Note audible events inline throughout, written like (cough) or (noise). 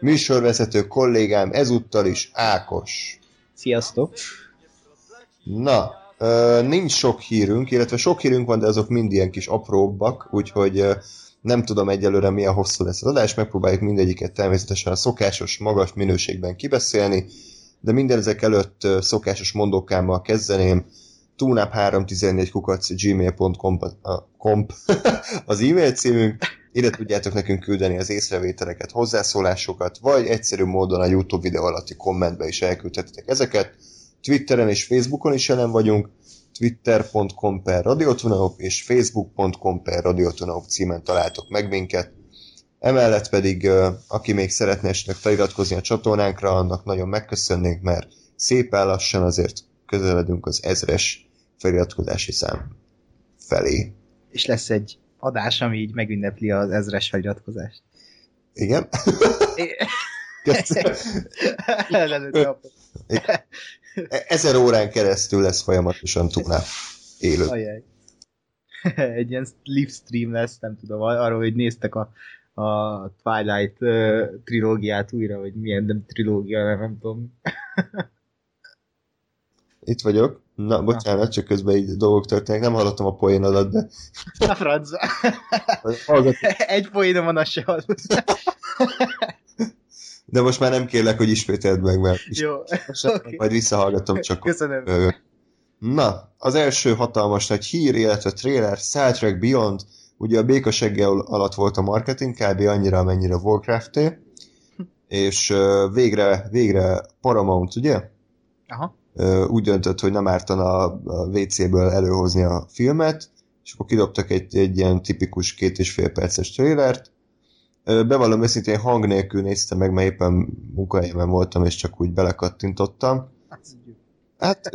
műsorvezető kollégám ezúttal is Ákos. Sziasztok! Na, nincs sok hírünk, illetve sok hírünk van, de azok mind ilyen kis apróbbak, úgyhogy nem tudom egyelőre milyen hosszú lesz az adás, megpróbáljuk mindegyiket természetesen a szokásos, magas minőségben kibeszélni, de minden ezek előtt szokásos mondókámmal kezdeném, tunap314 kukac gmail.com komp, (laughs) az e-mail címünk, ide tudjátok nekünk küldeni az észrevételeket, hozzászólásokat, vagy egyszerű módon a YouTube videó alatti kommentbe is elküldhetitek ezeket. Twitteren és Facebookon is jelen vagyunk, twitter.com per és facebook.com per címen találtok meg minket. Emellett pedig, aki még szeretne esetleg feliratkozni a csatornánkra, annak nagyon megköszönnénk, mert szépen lassan azért közeledünk az ezres feliratkozási szám felé. És lesz egy adás, ami így megünnepli az ezres feliratkozást. Igen? Ezer órán keresztül lesz folyamatosan túlnál élő. Ajaj. Egy ilyen live stream lesz, nem tudom, arról, hogy néztek a, a Twilight uh, trilógiát újra, vagy milyen nem trilógia, nem, nem tudom. Itt vagyok. Na, bocsánat, csak közben így dolgok történnek. Nem hallottam a poénodat, de... Na, franc. Egy poénom van, az se De most már nem kérlek, hogy ismételd meg, mert Jó, okay. majd visszahallgatom csak. Köszönöm. Na, az első hatalmas nagy hír, illetve trailer, Star Trek Beyond, ugye a békasegge alatt volt a marketing, kb. annyira, amennyire Warcraft-é, és végre, végre Paramount, ugye? Aha úgy döntött, hogy nem ártana a WC-ből előhozni a filmet, és akkor kidobtak egy, egy ilyen tipikus két és fél perces trailert. Bevallom őszintén hang nélkül néztem meg, mert éppen munkahelyemen voltam, és csak úgy belekattintottam. Hát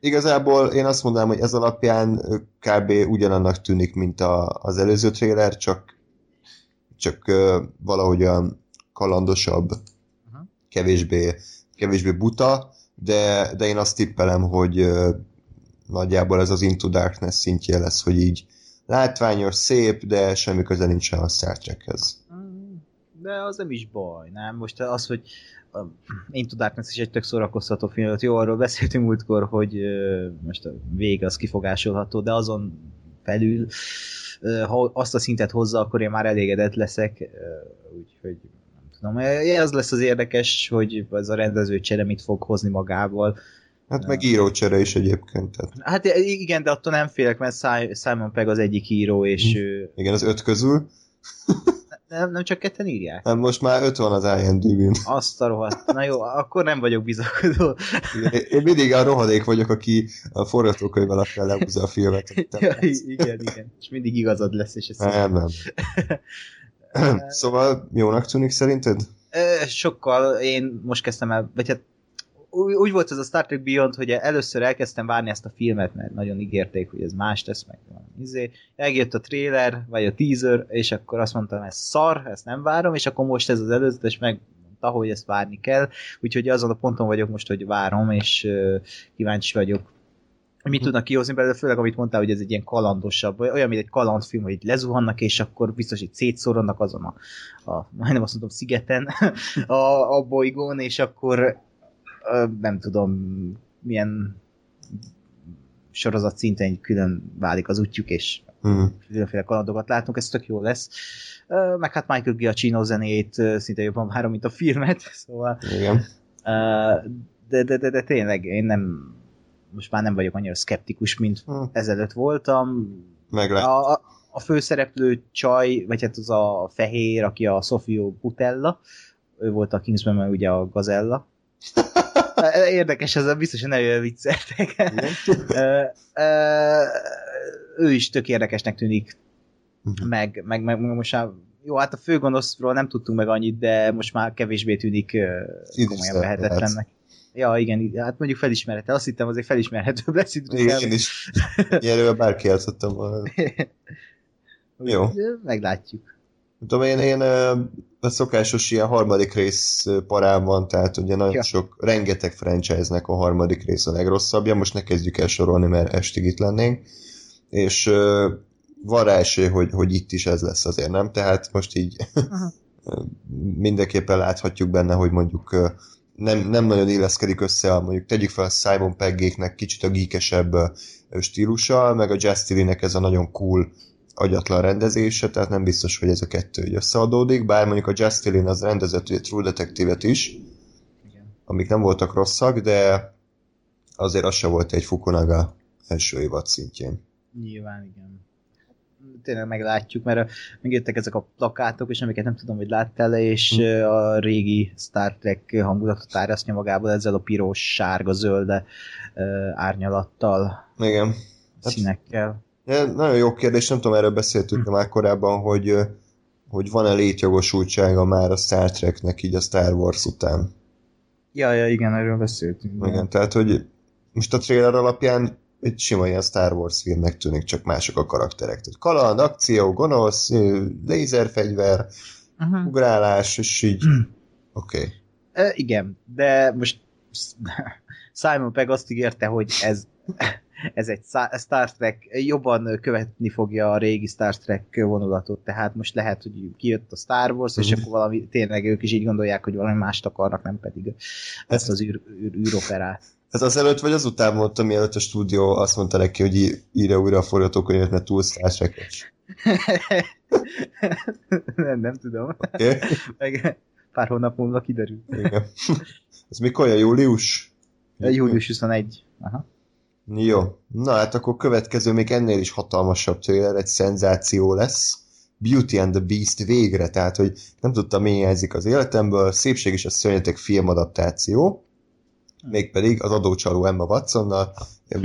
igazából én azt mondanám, hogy ez alapján kb. ugyanannak tűnik, mint a, az előző trailer, csak, csak valahogy olyan kalandosabb, kevésbé, kevésbé buta, de, de én azt tippelem, hogy nagyjából ez az Into Darkness szintje lesz, hogy így látványos, szép, de semmi köze nincsen a Star Trekhez. De az nem is baj, nem? Most az, hogy Into Darkness is egy tök szórakoztató film, jó, arról beszéltünk múltkor, hogy most a vég az kifogásolható, de azon felül ha azt a szintet hozza, akkor én már elégedett leszek, úgyhogy tudom. Ez lesz az érdekes, hogy ez a rendező csere mit fog hozni magával. Hát meg írócsere is egyébként. Tehát. Hát igen, de attól nem félek, mert Simon Pegg az egyik író, és... Hm. Igen, az öt közül. (laughs) nem, nem csak ketten írják? Nem, most már öt van az IMDb-n. Azt a rohadt. Na jó, akkor nem vagyok bizakodó. Én mindig a rohadék vagyok, aki a forgatókönyv alapján lehúzza a filmet. (laughs) ja, igen, igen. És mindig igazad lesz, és ez nem, nem. (clears throat) szóval jónak tűnik szerinted? Sokkal. Én most kezdtem el, vagy hát úgy, volt ez a Star Trek Beyond, hogy először elkezdtem várni ezt a filmet, mert nagyon ígérték, hogy ez más lesz, meg izé. Eljött a trailer, vagy a teaser, és akkor azt mondtam, ez szar, ezt nem várom, és akkor most ez az előzetes meg mondta, hogy ezt várni kell, úgyhogy azon a ponton vagyok most, hogy várom, és kíváncsi vagyok mit tudnak kihozni belőle, főleg amit mondtál, hogy ez egy ilyen kalandosabb, olyan, mint egy kalandfilm, hogy lezuhannak, és akkor biztos így szétszoronnak azon a, a majdnem azt mondom, szigeten, a, a bolygón, és akkor nem tudom, milyen sorozat szinten külön válik az útjuk, és mm. különféle kalandokat látunk, ez tök jó lesz. Meg hát Michael Giacchino zenét szinte jobban várom, mint a filmet, (laughs) szóval Igen. De, de, de, de tényleg én nem most már nem vagyok annyira szkeptikus, mint hmm. ezelőtt voltam. A, a, a főszereplő csaj, vagy hát az a fehér, aki a Sofio Butella, ő volt a Kingsman, mert ugye a Gazella. (laughs) Érdekes, ez biztos, hogy nagyon vicceltek. ő is tök érdekesnek tűnik. Uh-huh. Meg, meg, meg most már Jó, hát a főgonoszról nem tudtunk meg annyit, de most már kevésbé tűnik komolyan vehetetlennek. Ja, igen, hát mondjuk felismerhető. Azt hittem azért felismerhetőbb lesz itt. Igen, én is. Ilyenről bárki játszottam volna. Jó. Meglátjuk. Tudom, én, én a szokásos ilyen harmadik rész parám van, tehát ugye nagyon ja. sok, rengeteg franchise-nek a harmadik rész a legrosszabbja, most ne kezdjük el sorolni, mert estig itt lennénk, és uh, van rá esély, hogy, hogy itt is ez lesz azért, nem? Tehát most így (laughs) mindenképpen láthatjuk benne, hogy mondjuk nem, nem nagyon illeszkedik össze, a, mondjuk tegyük fel a Simon Peggéknek kicsit a geekesebb stílusa, meg a Jazz ez a nagyon cool agyatlan rendezése, tehát nem biztos, hogy ez a kettő így összeadódik, bár mondjuk a Justin az rendezett a True Detective-et is, Igen. amik nem voltak rosszak, de azért az se volt egy Fukunaga első évad szintjén. Nyilván, igen. Tényleg meglátjuk, mert megjöttek ezek a plakátok, és amiket nem tudom, hogy láttál le, és hm. a régi Star Trek hangulatot árasztja magából ezzel a piros, sárga, zölde árnyalattal. Igen. Színekkel. Ja, nagyon jó kérdés, nem tudom, erről beszéltünk hm. már korábban, hogy, hogy van-e létjogosultsága már a Star Treknek így a Star Wars után. Ja, ja, igen, erről beszéltünk. Igen, tehát, hogy most a trailer alapján egy sima ilyen Star Wars filmnek tűnik, csak mások a karakterek. Tehát kaland, akció, gonosz, lézerfegyver, uh-huh. ugrálás, és így hm. oké. Okay. E, igen, de most (laughs) Simon Pegg azt ígérte, hogy ez (laughs) ez egy Star Trek, jobban követni fogja a régi Star Trek vonulatot, tehát most lehet, hogy kijött a Star Wars, és mhm. akkor valami, tényleg ők is így gondolják, hogy valami mást akarnak, nem pedig ezt az űr, űr, űroperát. Ez az előtt vagy az után mondtam, mielőtt a stúdió azt mondta neki, hogy írja újra a forgatókönyvet, mert túl trek (laughs) nem, nem tudom. Okay. Meg pár hónap múlva kiderül. Igen. Ez mikor a július? Július 21. Aha. Jó, na hát akkor következő még ennél is hatalmasabb trailer, egy szenzáció lesz. Beauty and the Beast végre, tehát hogy nem tudtam, mi hiányzik az életemből, Szépség és a Szörnyetek filmadaptáció, mégpedig az adócsaló Emma Watsonnal. (laughs)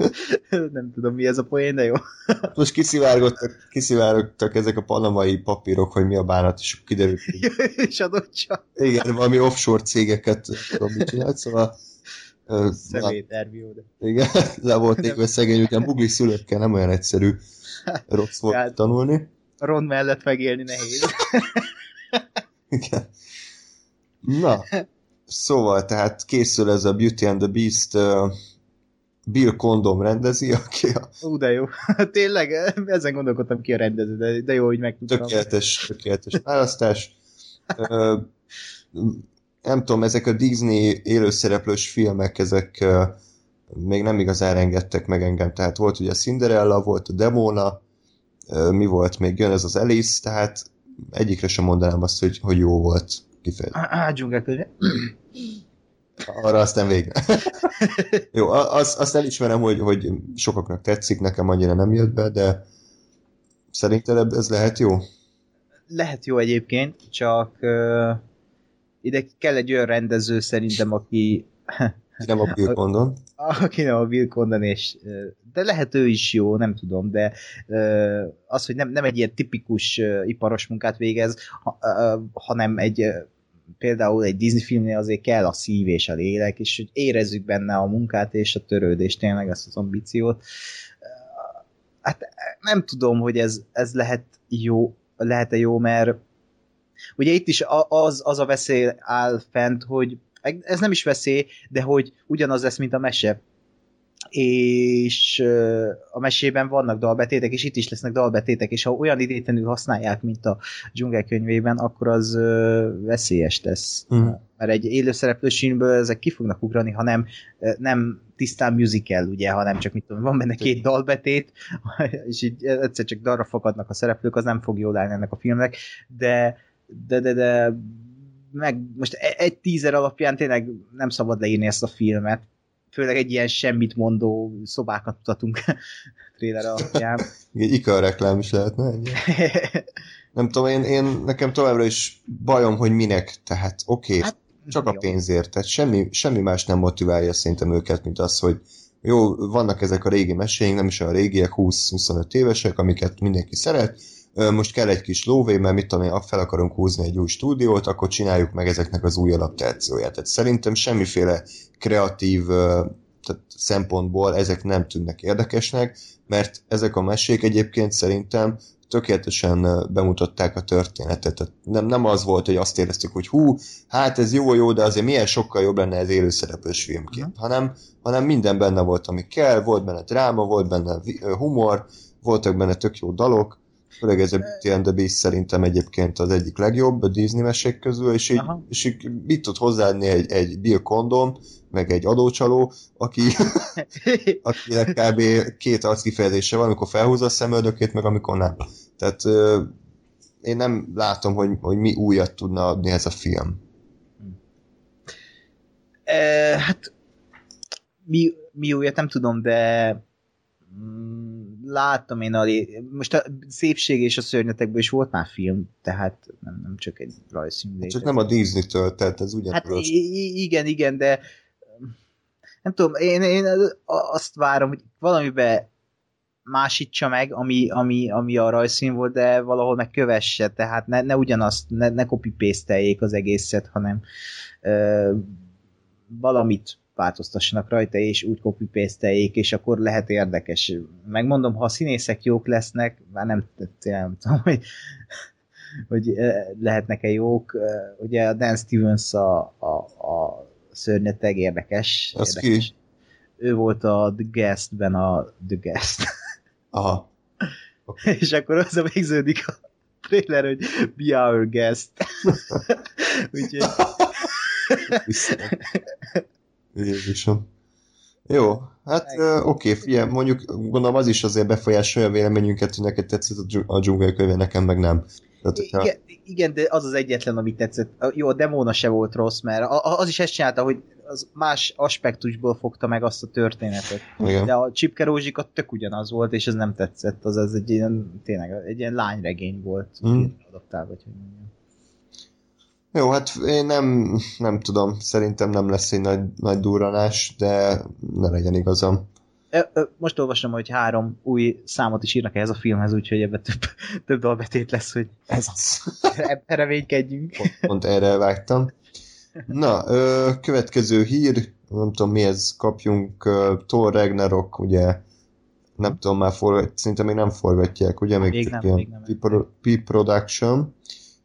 (laughs) nem tudom, mi ez a poén, de jó. (laughs) Most kiszivárgottak, kiszivárgottak ezek a panamai papírok, hogy mi a bánat, és kiderült. és adott Igen, valami offshore cégeket tudom, mit csinált, szóval Szemét, Ervió, de... Igen, le volt égve szegény, ugyan bugli szülőkkel nem olyan egyszerű rossz volt hát, tanulni. Ron mellett megélni nehéz. Igen. Na, szóval, tehát készül ez a Beauty and the Beast uh, Bill Condom rendezi, aki a... Ú, de jó. (laughs) Tényleg, ezen gondolkodtam ki a rendező, de, de jó, hogy megtudtam. Tökéletes, tökéletes választás. Uh, nem tudom, ezek a Disney élőszereplős filmek, ezek uh, még nem igazán rengettek meg engem. Tehát volt ugye a Cinderella, volt a Demona, uh, mi volt még, jön ez az Alice, tehát egyikre sem mondanám azt, hogy, hogy jó volt kifejezve. Á, dzsungelkönyve. Arra aztán végre. (laughs) jó, az, azt elismerem, hogy, hogy sokaknak tetszik, nekem annyira nem jött be, de szerinted ez lehet jó? Lehet jó egyébként, csak uh ide kell egy olyan rendező szerintem, aki nem a Bill Condon. Aki nem a Bill Condon, és, de lehet ő is jó, nem tudom, de az, hogy nem, nem egy ilyen tipikus iparos munkát végez, hanem egy például egy Disney filmnél azért kell a szív és a lélek, és hogy érezzük benne a munkát és a törődést, tényleg ezt az ambíciót. Hát nem tudom, hogy ez, ez lehet jó, lehet-e jó, mert Ugye itt is az, az a veszély áll fent, hogy ez nem is veszély, de hogy ugyanaz lesz, mint a mese. És a mesében vannak dalbetétek, és itt is lesznek dalbetétek, és ha olyan idétlenül használják, mint a dzsungel könyvében, akkor az veszélyes tesz. Uh-huh. Mert egy élőszereplős filmből ezek ki fognak ugrani, ha nem, nem tisztán musical, ugye, hanem csak mit tudom, van benne két dalbetét, (laughs) és így egyszer csak dalra fakadnak a szereplők, az nem fog jól állni ennek a filmnek, de de, de, de meg most e- egy tízer alapján tényleg nem szabad leírni ezt a filmet. Főleg egy ilyen semmit mondó szobákat mutatunk (laughs) trailer alapján. (laughs) Egy ikar reklám is lehetne. (laughs) nem tudom, én, én, nekem továbbra is bajom, hogy minek, tehát oké, okay, hát, csak jó. a pénzért, tehát semmi, semmi más nem motiválja szerintem őket, mint az, hogy jó, vannak ezek a régi meséink, nem is olyan régiek, 20-25 évesek, amiket mindenki szeret, most kell egy kis lóvé, mert mit tudom én, fel akarunk húzni egy új stúdiót, akkor csináljuk meg ezeknek az új adaptációját. Tehát szerintem semmiféle kreatív tehát szempontból ezek nem tűnnek érdekesnek, mert ezek a mesék egyébként szerintem tökéletesen bemutatták a történetet. Tehát nem, nem az volt, hogy azt éreztük, hogy hú, hát ez jó, jó, de azért milyen sokkal jobb lenne ez élőszereplős filmként, uh-huh. hanem, hanem minden benne volt, ami kell, volt benne dráma, volt benne humor, voltak benne tök jó dalok, főleg ez a Beauty and the Beast szerintem egyébként az egyik legjobb a Disney mesék közül, és így, és így mit tud hozzáadni egy, egy Bill Condon, meg egy adócsaló, aki, (laughs) akinek kb. két arckifejezése van, amikor felhúzza a szemöldökét, meg amikor nem. Tehát euh, én nem látom, hogy, hogy mi újat tudna adni ez a film. E, hát mi, mi újat nem tudom, de mm, láttam én a most a szépség és a szörnyetekből is volt már film, tehát nem, nem csak egy rajzfilm. Csak nem a Disney-től, tehát ez ugyanaz. Hát igen, igen, de nem tudom, én, én azt várom, hogy valamibe másítsa meg, ami, ami, ami a rajzszín volt, de valahol meg kövesse, tehát ne, ne ugyanazt, ne, ne copy az egészet, hanem ö, valamit változtassanak rajta, és úgy copy és akkor lehet érdekes. Megmondom, ha a színészek jók lesznek, már nem, nem tudom, hogy, hogy lehetnek-e jók. Ugye a Dan Stevens a, a, a szörnyeteg érdekes. Az érdekes. ki? Ő volt a The Guest-ben a The Guest. (laughs) Aha. Okay. (laughs) és akkor az a végződik a trailer, hogy Be Our Guest. (laughs) Úgyhogy... Jézusom. Jó, hát oké, okay, figyelj, mondjuk gondolom az is azért befolyásolja a véleményünket, hogy neked tetszett a dzsungelkönyve, nekem meg nem. Tehát, hogyha... igen, igen, de az az egyetlen, amit tetszett. Jó, a demóna se volt rossz, mert az is ezt csinálta, hogy az más aspektusból fogta meg azt a történetet. Igen. De a Csipke Rózsikat tök ugyanaz volt, és ez nem tetszett. Az, az egy ilyen, tényleg egy ilyen lányregény volt. Mm. Adaptál, vagy hogy mondjam. Jó, hát én nem, nem tudom, szerintem nem lesz egy nagy, nagy durranás, de ne legyen igazam. Most olvasom, hogy három új számot is írnak ehhez a filmhez, úgyhogy ebbe több, (laughs) több dalbetét lesz, hogy ez (laughs) az. reménykedjünk. Pont, pont erre vágtam. Na, következő hír, nem tudom mihez kapjunk, Thor Ragnarok, ugye nem tudom már forgat, szinte még nem forgatják, ugye? Még, még nem, ilyen még nem. P-production,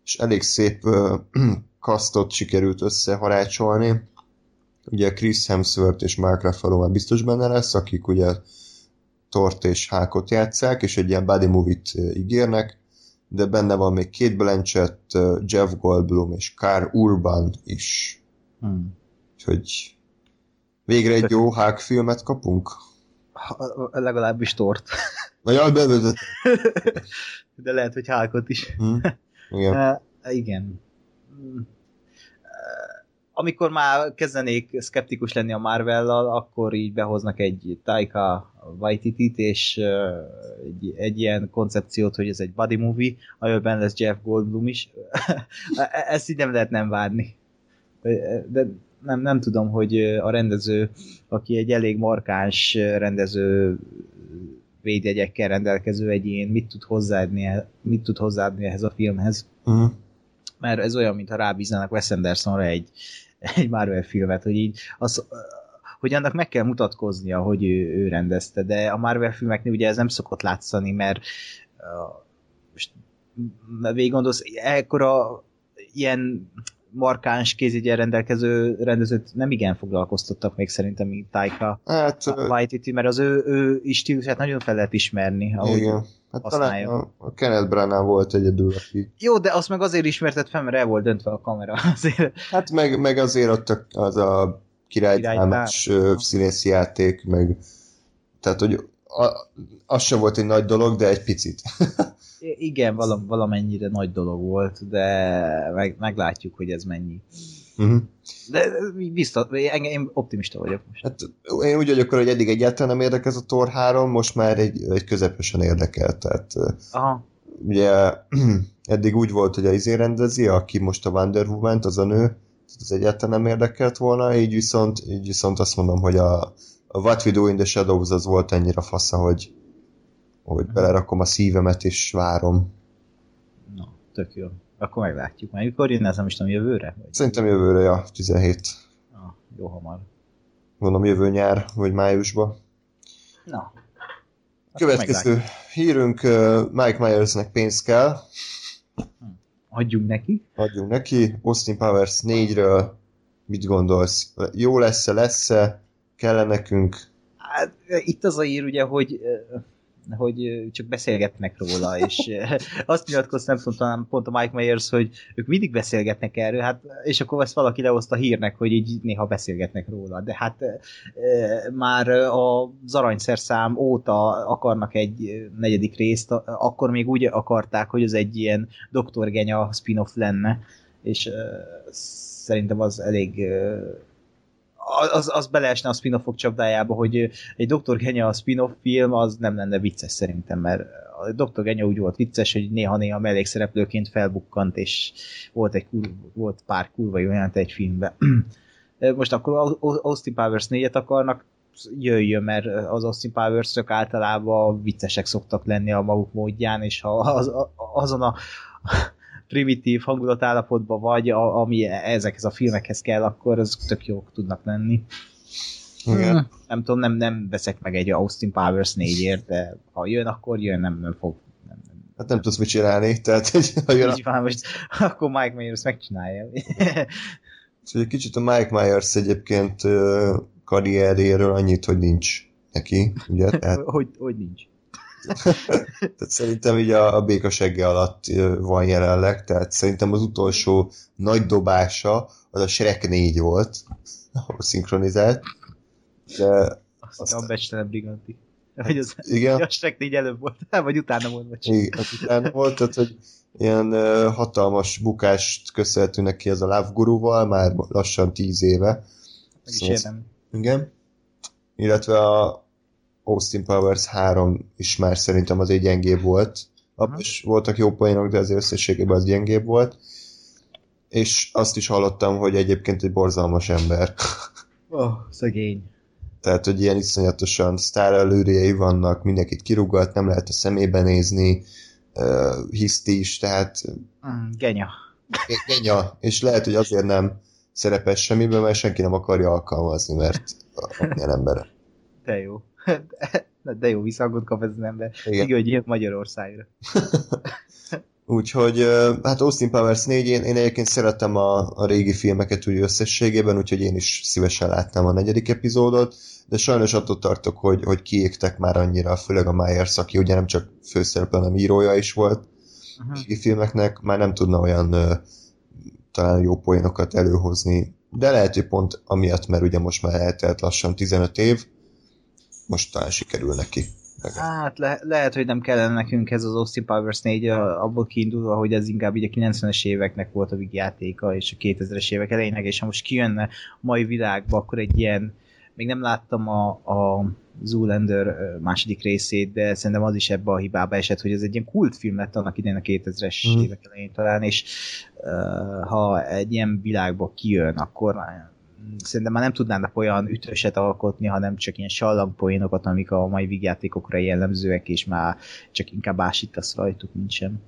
és elég szép (clears throat) kasztot sikerült összeharácsolni. Ugye Chris Hemsworth és Mark Ruffalo már biztos benne lesz, akik ugye Tort és Hákot játszák, és egy ilyen body movie-t ígérnek, de benne van még Kate Blanchett, Jeff Goldblum és Carl Urban is. Hmm. Úgyhogy végre egy jó Hák filmet kapunk? Ha, legalábbis tort. Vagy albelvezet. (laughs) De lehet, hogy Hákot is. Hmm. Igen. Uh, igen. Uh, amikor már kezdenék szkeptikus lenni a marvel akkor így behoznak egy Taika Waititi-t, és uh, egy, egy ilyen koncepciót, hogy ez egy body movie, amiben lesz Jeff Goldblum is. (laughs) Ezt így nem lehet nem várni. De nem, nem tudom, hogy a rendező, aki egy elég markáns rendező védjegyekkel rendelkező egyén mit tud hozzáadni, mit tud hozzáadni ehhez a filmhez. Uh-huh. Mert ez olyan, mintha rábíznának Wes Andersonra egy, egy Marvel filmet, hogy így az, hogy annak meg kell mutatkoznia, hogy ő, ő rendezte, de a Marvel filmeknél ugye ez nem szokott látszani, mert uh, most végig gondolsz, ekkora ilyen markáns kézigyen rendelkező rendezőt nem igen foglalkoztattak még szerintem, mint Taika hát, Waititi, mert az ő, ő is stílusát nagyon fel lehet ismerni, ahogy igen. Hát talán a, a Kenneth Branagh volt egyedül, aki... Jó, de azt meg azért ismertet fel, mert el volt döntve a kamera. (laughs) Azért... Hát meg, meg azért ott az a királytámás színészi játék, meg tehát, hogy a, az sem volt egy nagy dolog, de egy picit. (laughs) Igen, valam, valamennyire nagy dolog volt, de meg, meglátjuk, hogy ez mennyi. Uh-huh. De biztos, én, én optimista vagyok most. Hát, én úgy vagyok, hogy eddig egyáltalán nem érdekes a Thor 3, most már egy, egy közepesen érdekel. Tehát, Aha. Ugye (clears throat) eddig úgy volt, hogy a izé rendezi, aki most a Wonder woman az a nő, az egyáltalán nem érdekelt volna, így viszont, így viszont azt mondom, hogy a, a What We Do in the Shadows az volt ennyire fasza, hogy, hogy belerakom a szívemet és várom. tök jó. Akkor meglátjuk. Már mikor jön ez, nem is tudom, jövőre? Vagy? Szerintem jövőre, ja, 17. Ah, jó hamar. Mondom jövő nyár, vagy májusban. Na. Következő meglátjuk. hírünk, Mike Myersnek pénzt kell, Adjunk neki. adjunk neki. Austin Powers 4-ről mit gondolsz? Jó lesz-e, lesz-e? Kell-e nekünk? Hát, itt az a ír, ugye, hogy hogy csak beszélgetnek róla, és (laughs) azt nyilatkozta, nem tudom, talán pont a Mike Myers, hogy ők mindig beszélgetnek erről, hát, és akkor ezt valaki lehozta hírnek, hogy így néha beszélgetnek róla, de hát már az aranyszerszám óta akarnak egy negyedik részt, akkor még úgy akarták, hogy az egy ilyen Dr. Genya spin-off lenne, és szerintem az elég az, az beleesne a spin-offok csapdájába, hogy egy Dr. Genya spin-off film az nem lenne vicces szerintem, mert a Dr. Genya úgy volt vicces, hogy néha-néha mellékszereplőként felbukkant, és volt, egy kur, volt pár kurva jelent egy filmben. Most akkor Au- Austin Powers 4-et akarnak, jöjjön, mert az Austin powers általában viccesek szoktak lenni a maguk módján, és ha az, azon a primitív hangulatállapotban vagy, a, ami ezekhez a filmekhez kell, akkor az tök jók tudnak lenni. Igen. Hmm. Nem tudom, nem, nem veszek meg egy Austin Powers 4-ért, de ha jön, akkor jön, nem, nem fog. Nem, nem. Hát nem tudsz mit csinálni, tehát hogy ha jön, Így van, most (laughs) akkor Mike Myers megcsinálja. Úgyhogy egy kicsit a Mike Myers egyébként karrieréről annyit, hogy nincs neki, ugye? Tehát, (laughs) hogy, hogy nincs. (laughs) tehát szerintem így a, a béka segge alatt van jelenleg, tehát szerintem az utolsó nagy dobása az a Shrek 4 volt, ahol szinkronizált, de Azt Aztán- a becstelen briganti. Hogy az, igen, a Shrek 4 előbb volt, vagy utána volt, vagy igen az utána volt, tehát hogy ilyen ö, hatalmas bukást köszönhetünk neki ez a Love Guru-val, már lassan 10 éve. meg is Szóval-. Igen. Illetve a Austin Powers 3 is már szerintem az egy gyengébb volt. Abban is voltak jó poénok, de az összességében az gyengébb volt. És azt is hallottam, hogy egyébként egy borzalmas ember. (laughs) Oh, szegény. Tehát, hogy ilyen iszonyatosan sztár előrjei vannak, mindenkit kirúgat, nem lehet a szemébe nézni, uh, hiszti is, tehát Mm, genya. genya, és lehet, hogy azért nem szerepel semmiben, mert senki nem akarja alkalmazni, mert ilyen ember. De jó. (laughs) De, de jó visszhangot kap ez az ember. Igen. Igen, hogy jön Magyarországra. (laughs) Úgyhogy, hát Austin Powers 4, én, én egyébként szeretem a, a régi filmeket úgy összességében, úgyhogy én is szívesen látnám a negyedik epizódot, de sajnos attól tartok, hogy, hogy kiégtek már annyira, főleg a Myers, aki ugye nem csak főszereplő, hanem írója is volt a Uh-huh. régi filmeknek, már nem tudna olyan talán jó poénokat előhozni, de lehet, hogy pont amiatt, mert ugye most már eltelt lassan 15 év, most talán sikerül neki. Hát le, lehet, hogy nem kellene nekünk ez az Austin Powers 4 a- abból kiindulva, hogy ez inkább így a 90-es éveknek volt a játéka, és a 2000-es évek elejének, és ha most kijönne a mai világba, akkor egy ilyen, még nem láttam a, a Zoolander második részét, de szerintem az is ebbe a hibába esett, hogy ez egy ilyen kultfilm lett annak idején a 2000-es Mhm. évek elején talán, és uh, ha egy ilyen világba kijön, akkor szerintem már nem tudnának olyan ütőset alkotni, hanem csak ilyen sallangpoénokat, amik a mai vígjátékokra jellemzőek, és már csak inkább ásítasz rajtuk, mint sem.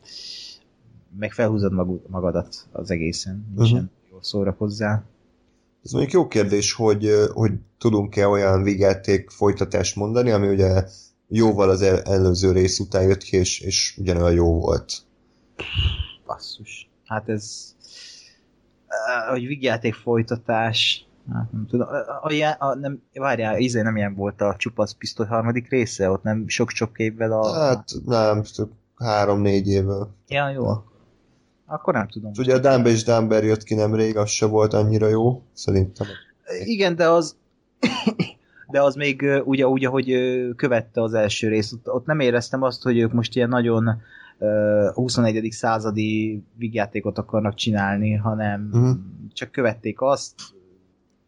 Meg felhúzod magad, magadat az egészen, mint Mhm. sem jól szórakozzál. Ez mondjuk jó kérdés, hogy, hogy tudunk-e olyan vígjáték folytatást mondani, ami ugye jóval az el- előző rész után jött ki, és, és ugyanolyan jó volt. Basszus. Hát ez hogy vígjáték folytatás Hát nem tudom. A, a, a, nem, várjál, izé nem ilyen volt a csupasz pisztoly harmadik része? Ott nem sok-sok évvel a... Hát nem, csak három-négy évvel. Ja, jó. Akkor nem tudom. Ugye a Dumber és Dumber jött ki nemrég, az se volt annyira jó, szerintem. Igen, de az (coughs) de az még ugye úgy, ahogy követte az első részt, ott, ott nem éreztem azt, hogy ők most ilyen nagyon uh, 21. századi vígjátékot akarnak csinálni, hanem Mhm. csak követték azt.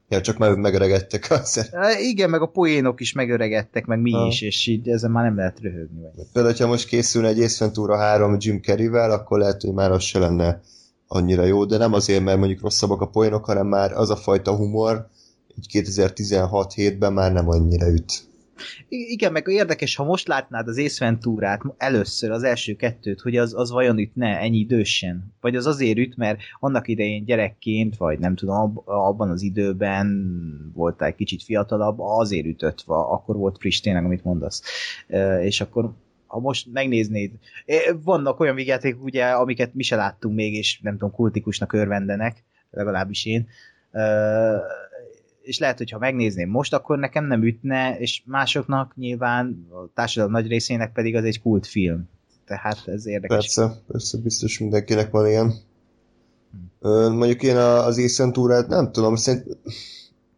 Ja, csak már megöregedtek a szer- Uh, igen, meg a poénok is megöregedtek, meg mi Ha. is, és így ezen már nem lehet röhögni. Vagy. Például, ha most készülne egy Ace Ventura 3 Jim Carrey-vel, akkor lehet, hogy már az se lenne annyira jó, de nem azért, mert mondjuk rosszabbak a poénok, hanem már az a fajta humor, így 2016-7-ben már nem annyira üt. Igen, meg érdekes, ha most látnád az Ace Venturát először, az első kettőt, hogy az, az vajon ütne ennyi idősen? Vagy az azért üt, mert annak idején gyerekként, vagy nem tudom, abban az időben voltál kicsit fiatalabb, azért ütött, akkor volt friss tényleg, amit mondasz. És akkor ha most megnéznéd, vannak olyan vigyáték, ugye, amiket mi se láttunk még, és nem tudom, kultikusnak örvendenek, legalábbis én, és lehet, hogy ha megnézném most, akkor nekem nem ütne, és másoknak nyilván, a társadalom nagy részének pedig az egy kultfilm. Tehát ez érdekes. Persze, persze, biztos mindenkinek van ilyen. Hm. Mondjuk én az észentúrát nem tudom, szerint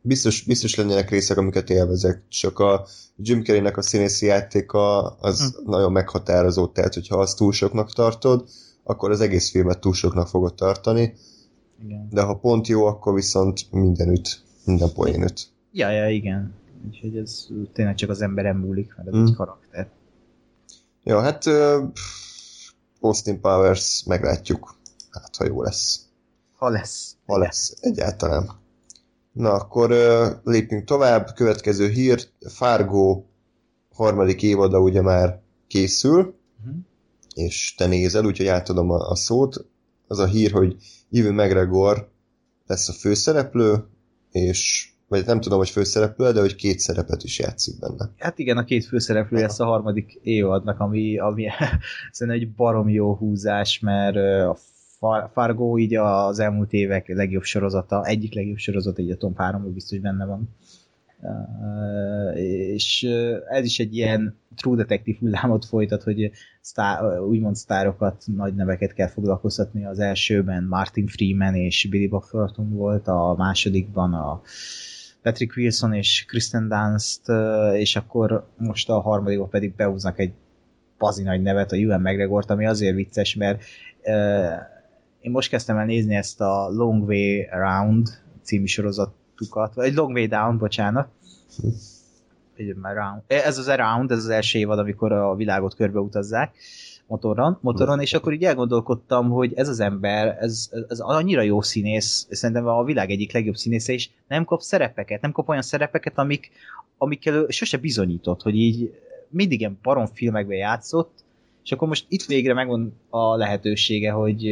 biztos, biztos lennének részek, amiket élvezek, csak a Jim Carrey-nek a színészi játéka az hm. nagyon meghatározó, tehát hogyha azt túl soknak tartod, akkor az egész filmet túl soknak fogod tartani, igen. de ha pont jó, akkor viszont mindenütt, minden poénüt. Ja, ja, igen. Úgyhogy ez tényleg csak az emberem múlik, mert ez mm. egy karakter. Ja, hát uh, Austin Powers meglátjuk. Hát, ha jó lesz. Ha lesz. Ha lesz, egyáltalán. Na, akkor uh, lépjünk tovább. Következő hír, Fargo harmadik évada ugye már készül, uh-huh. és te nézel, úgyhogy átadom a, a szót. Az a hír, hogy Ewan McGregor lesz a főszereplő, és vagy nem tudom, hogy főszereplő, de hogy két szerepet is játszik benne. Hát igen, a két főszereplő lesz a harmadik évadnak, ami, ami (laughs) szerintem egy barom jó húzás, mert a Fargo így az elmúlt évek legjobb sorozata, egyik legjobb sorozata, így a Tom 3 biztos benne van. És ez is egy ilyen True Detective hullámot folytat, hogy sztár, úgymond sztárokat, nagy neveket kell foglalkoztatni. Az elsőben Martin Freeman és Billy Bob Thornton volt, a másodikban a Patrick Wilson és Kristen Dunst, és akkor most a harmadikban pedig behúznak egy pazi nagy nevet, a Ewan McGregor-t, ami azért vicces, mert én most kezdtem el nézni ezt a Long Way Around című sorozatukat, vagy Long Way Down, bocsánat. Ez az Around, ez az első évad, amikor a világot körbeutazzák motoron, motoron és akkor így elgondolkodtam, hogy ez az ember, ez, ez annyira jó színész, szerintem a világ egyik legjobb színésze, és nem kap szerepeket, nem kap olyan szerepeket, amik, amikkel sose bizonyított, hogy így mindig ilyen barom filmekben játszott, és akkor most itt végre megvan a lehetősége, hogy,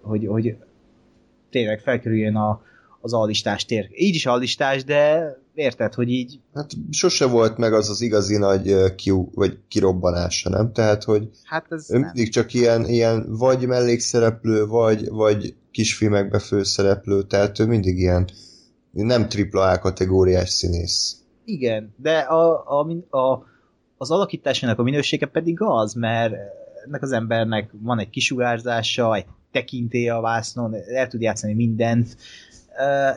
hogy, hogy tényleg felkerüljön a, az alistás tér. Így is alistás, de érted, hogy így... Hát sose volt meg az az igazi nagy kiú, vagy kirobbanása, nem? Tehát, hogy hát ez ő nem. mindig csak ilyen, ilyen vagy mellékszereplő, vagy, vagy kisfilmekbe főszereplő, tehát ő mindig ilyen nem tripla A kategóriás színész. Igen, de a, a, a, az alakításának a minősége pedig az, mert ennek az embernek van egy kisugárzása, egy tekintélye a vásznon, el tud játszani mindent,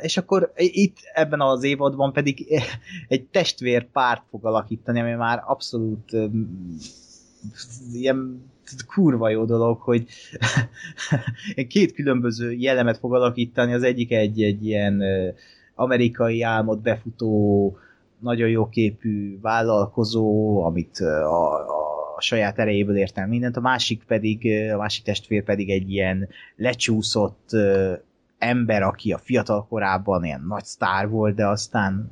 és akkor itt ebben az évadban pedig (laughs) egy testvér párt fog alakítani, ami már abszolút ilyen kurva jó dolog, hogy (laughs) két különböző jellemet fog alakítani, az egyik egy, egy ilyen amerikai álmot befutó, nagyon jó képű vállalkozó, amit a, a saját erejéből ért el mindent, a másik pedig, a másik testvér pedig egy ilyen lecsúszott ember, aki a fiatal korában ilyen nagy sztár volt, de aztán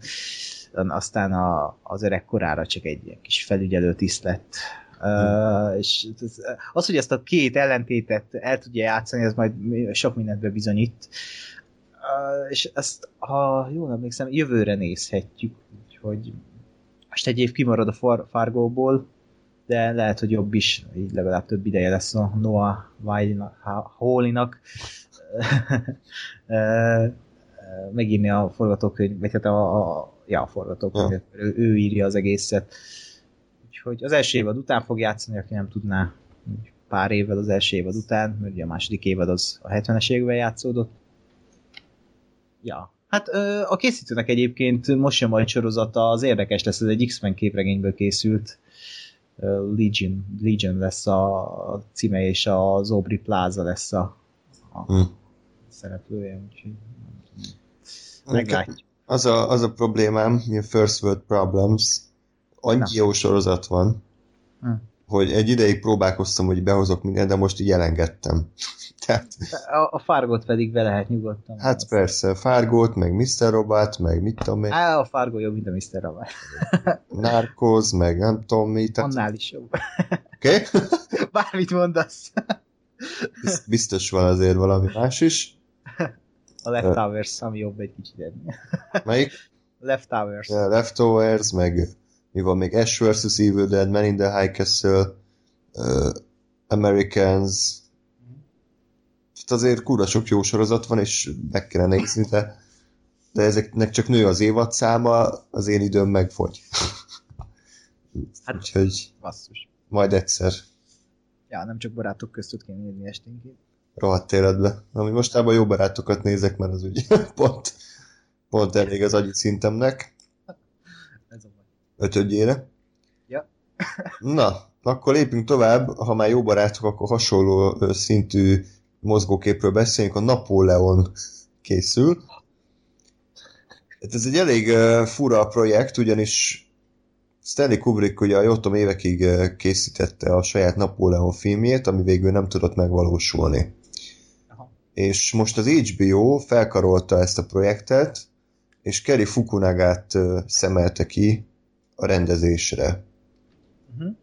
aztán a, az öreg korára csak egy kis felügyelő tiszt lett. Uh, és az, hogy ezt a két ellentétet el tudja játszani, ez majd sok mindent bizonyít. Uh, és ezt, ha jól emlékszem, jövőre nézhetjük, úgyhogy most egy év kimarad a far, Fargóból, de lehet, hogy jobb is, így legalább több ideje lesz a Noah Hawley-nak (laughs) megírni a forgatókönyv, vagy hát a, a, ja, a forgatókönyvet, ja. ő, ő írja az egészet. Úgyhogy az első évad után fog játszani, aki nem tudná, pár évvel az első évad után, mert ugye a második évad az a 70-es években játszódott. Ja, Hát a készítőnek egyébként most sem majd sorozata, az érdekes lesz, ez egy X-Men képregényből készült. Legion, Legion lesz a címe, és az Aubrey Plaza lesz a, a hmm szereplője, úgyhogy meglátjuk. Az a, az a problémám, a First World Problems, annyi jó sorozat van, hm. hogy egy ideig próbálkoztam, hogy behozok mindent, de most így elengedtem. (laughs) Tehát, A, a Fargot pedig be lehet nyugodtan. hát persze, Fargót, meg Mr. Robot, meg mit tudom én, Á, a Fargo jobb, mint a Mr. Robot. (laughs) Narcos, meg nem tudom mi, tehát Annál is jobb. oké? Okay? (laughs) Bármit mondasz. Biztos van azért valami más is. A Leftovers, ami jobb egy kicsit ennél. (laughs) Melyik? Leftovers. Yeah, Leftovers, meg mi van még Ash vs. Evil Dead, Man in the High Castle, uh, Americans, itt azért kurva sok jó sorozat van, és meg kellene nézni, de, de ezeknek csak nő az évadszáma, az én időm megfogy. (laughs) Hát- Úgyhogy Basszus. majd egyszer Ja, nem csak barátok közt tud kéne nézni esténként. Rohadt életbe. Ami mostában jó barátokat nézek, mert az úgy (laughs) pont, pont elég az agyi szintemnek, Ez a ötödjére. Ja. (laughs) Na, akkor lépjünk tovább, ha már jó barátok, akkor hasonló szintű mozgóképről beszéljünk, a Napóleon készül. Hát ez egy elég uh, fura projekt, ugyanis Stanley Kubrick ugye a Jotom évekig készítette a saját Napóleon filmjét, ami végül nem tudott megvalósulni. És most az HBO felkarolta ezt a projektet, és Kerry Fukunagát szemelte ki a rendezésre. Uh-huh.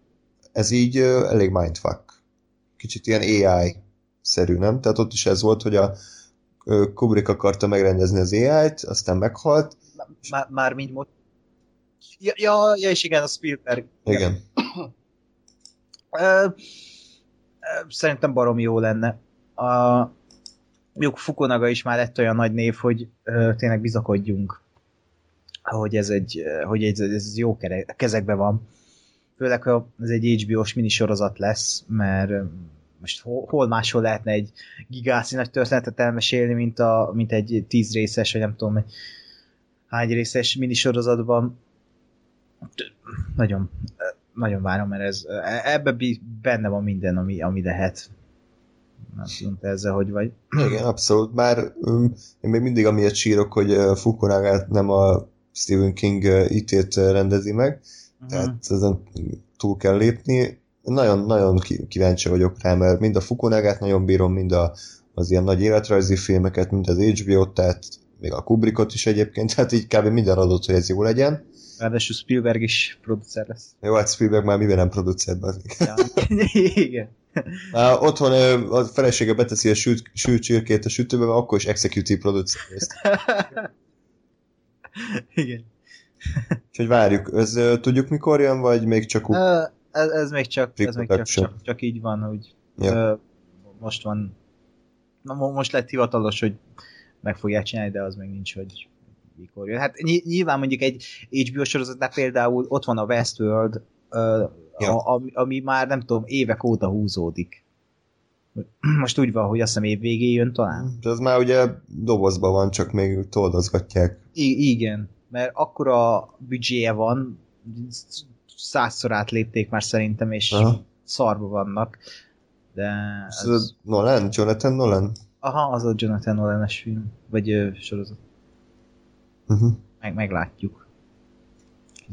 Ez így elég mindfuck. Kicsit ilyen AI-szerű, nem? Tehát ott is ez volt, hogy a Kubrick akarta megrendezni az AI-t, aztán meghalt. Már, már mind most. Ja, ja, ja, és igen, a Spielberg. Igen. Szerintem barom jó lenne. A jó, Fukunaga is már lett olyan nagy név, hogy ö, tényleg bizakodjunk, hogy ez egy, hogy ez, ez jó kere, kezekben van. Főleg, ha ez egy HBO-s minisorozat lesz, mert most hol, hol máshol lehetne egy gigászi nagy történetet elmesélni, mint, a, mint egy tíz részes, vagy nem tudom, hány részes minisorozatban. Nagyon, nagyon várom, mert ez, ebbe bi- benne van minden, ami, ami lehet. Nem tudom, te ezzel hogy vagy. Igen, abszolút. Már um, én még mindig amiatt sírok, hogy uh, Fukunagát nem a Stephen King uh, ítét uh, rendezi meg, tehát ezen túl kell lépni. Nagyon, nagyon ki- kíváncsi vagyok rá, mert mind a Fukunagát nagyon bírom, mind a, az ilyen nagy életrajzi filmeket, mind az HBO-t, tehát még a Kubrickot is egyébként, (laughs) tehát így kb. minden adott, hogy ez jó legyen. Ráadásul Spielberg is producer lesz. Jó, hát Spielberg már mivel nem producer Ja. (laughs) Igen. Már otthon a felesége beteszi a sült, sült csirkét a sütőbe, mert akkor is executive producer lesz. (laughs) Igen. Úgyhogy várjuk. Ez, tudjuk mikor jön, vagy még csak úgy? Ez, ez még csak, ez még csak, csak, csak így van, hogy Ja. most van most lett hivatalos, hogy meg fogják csinálni, de az még nincs, hogy mikor jön. Hát ny- nyilván mondjuk egy HBO sorozatnál például ott van a Westworld, a, ami, ami már nem tudom, évek óta húzódik. Most úgy van, hogy azt hiszem év végén jön talán. De az már ugye dobozban van, csak még toldozgatják. I- igen, mert akkora büdzséje van, százszor átlépték már szerintem, és Aha. szarba vannak. De Ez ez, Nolan? Jonathan Nolan? Aha, az a Jonathan Nolan-es film, vagy ö, sorozat. Uh-huh. Meg, meglátjuk.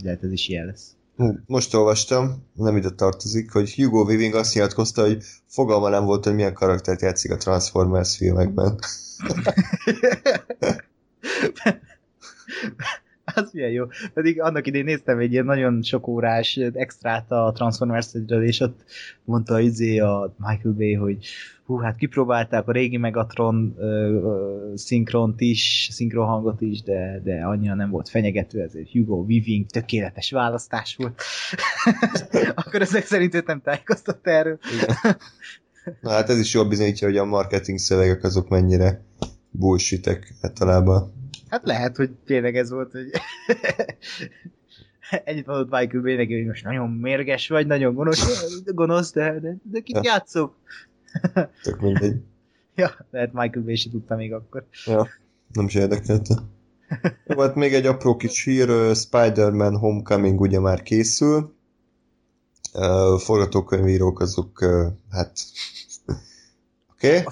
Lehet ez is ilyen lesz. Hú, Most olvastam, nem ide tartozik, hogy Hugo Weaving azt nyilatkozta, hogy fogalma nem volt, hogy milyen karaktert játszik a Transformers filmekben. (laughs) (laughs) az milyen jó. Pedig annak idén néztem egy ilyen nagyon sok órás extrát a transformers és ott mondta izé a Michael Bay, hogy hú, hát kipróbálták a régi Megatron ö, ö, szinkront is, szinkronhangot is, de, de annyira nem volt fenyegető, ezért Hugo Weaving tökéletes választás volt. (laughs) Akkor ezek szerint őt nem tájékoztatta erről. (laughs) Na hát ez is jól bizonyítja, hogy a marketing szövegek azok mennyire bullshitek általában. Hát lehet, hogy tényleg ez volt, hogy (laughs) ennyit mondott Michael Bay neki, hogy most nagyon mérges vagy, nagyon gonosz, gonosz de, de, de kit Ja. játszok? (laughs) Tök mindegy. (laughs) Ja, lehet Michael Bay se tudta még akkor. Ja, nem is érdekelte. Jó, hát még egy apró kis hír, Spider-Man Homecoming ugye már készül. Ö, Forgatókönyvírók azok, hát... Oké, okay.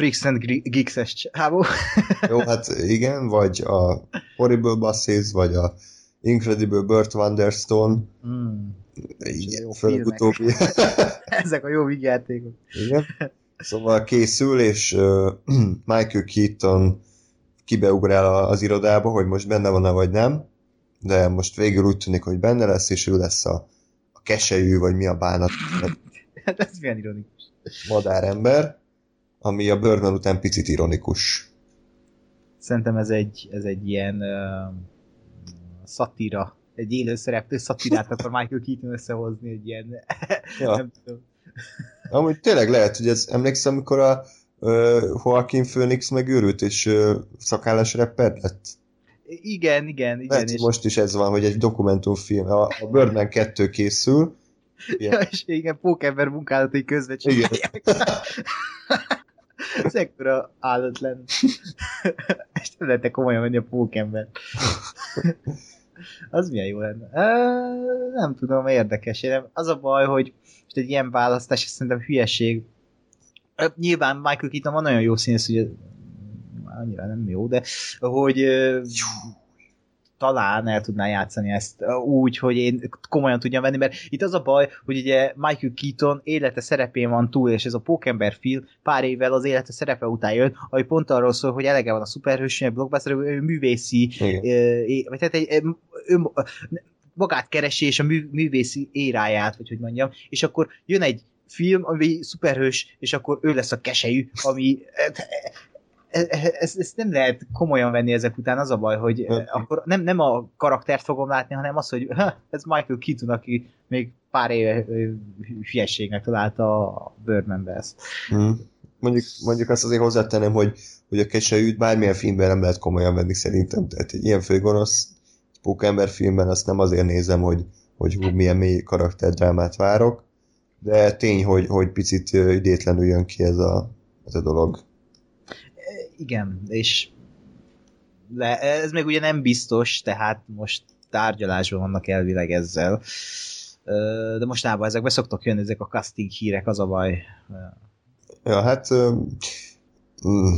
Freaks and Geeks-es csávó. (laughs) jó, hát igen, vagy a Horrible Bosses, vagy a Incredible Burt Wonderstone. Mm. Igen, jó főleg utóbbi. (laughs) Ezek a jó vigyátékok. Igen. Szóval készül, és uh, (clears throat) Michael Keaton kibeugrál az irodába, hogy most benne van-e vagy nem, de most végül úgy tűnik, hogy benne lesz, és ő lesz a, a keselyű, vagy mi a bánat (laughs) Hát ez milyen ironikus. madárember, ami a Birdman után picit ironikus. Szerintem ez egy, ez egy ilyen uh, szatíra, egy élő szereplő szatirát akar Michael Keaton összehozni, egy ilyen, Ja. (laughs) nem tudom. Amúgy tényleg lehet, hogy ez emlékszem, amikor a uh, Joaquin Phoenix megőrült, és uh, szakállas rapper lett. Igen, igen, igen. Lehet, és, most is ez van, hogy egy dokumentumfilm, a, a Birdman 2 készül, ja, és igen, pókember munkálatai közben csinálják. (laughs) Ez ekkora állatlen. és nem lehet komolyan venni a pókember. Az milyen jó lenne. Uh, nem tudom, érdekes. Én Az a baj, hogy most egy ilyen választás, ez szerintem hülyeség. Nyilván Michael Keaton van nagyon jó színész, ugye annyira nem jó, de hogy talán el tudná játszani ezt úgy, hogy én komolyan tudjam venni, mert itt az a baj, hogy ugye Michael Keaton élete szerepén van túl, és ez a Pókember film pár évvel az élete szerepe után jön, ami pont arról szól, hogy elege van a szuperhősények, blockbuster, ő művészi Igen. vagy tehát egy, egy ő, magát keresi, és a mű, művészi éráját, vagy hogy mondjam, és akkor jön egy film, ami szuperhős, és akkor ő lesz a keselyű, ami ezt, ezt nem lehet komolyan venni ezek után, az a baj, hogy Hát- akkor nem, nem a karaktert fogom látni, hanem az, hogy ez Michael Keaton, aki még pár éve ö, hülyességnek találta a Birdman-be ezt. Mm. Mondjuk, mondjuk azt azért hozzátenném, hogy, hogy a keselyűt bármilyen filmben nem lehet komolyan venni szerintem. Tehát egy ilyen főgonosz pókember filmben azt nem azért nézem, hogy, hogy hú, milyen mély karakterdrámát várok, de tény, hogy, hogy picit idétlenül jön ki ez a, ez a dolog. Igen, és le, ez még ugye nem biztos, tehát most tárgyalásban vannak elvileg ezzel. De mostában ezek be szoktak jönni, ezek a casting hírek, az a baj. Ja, hát mm,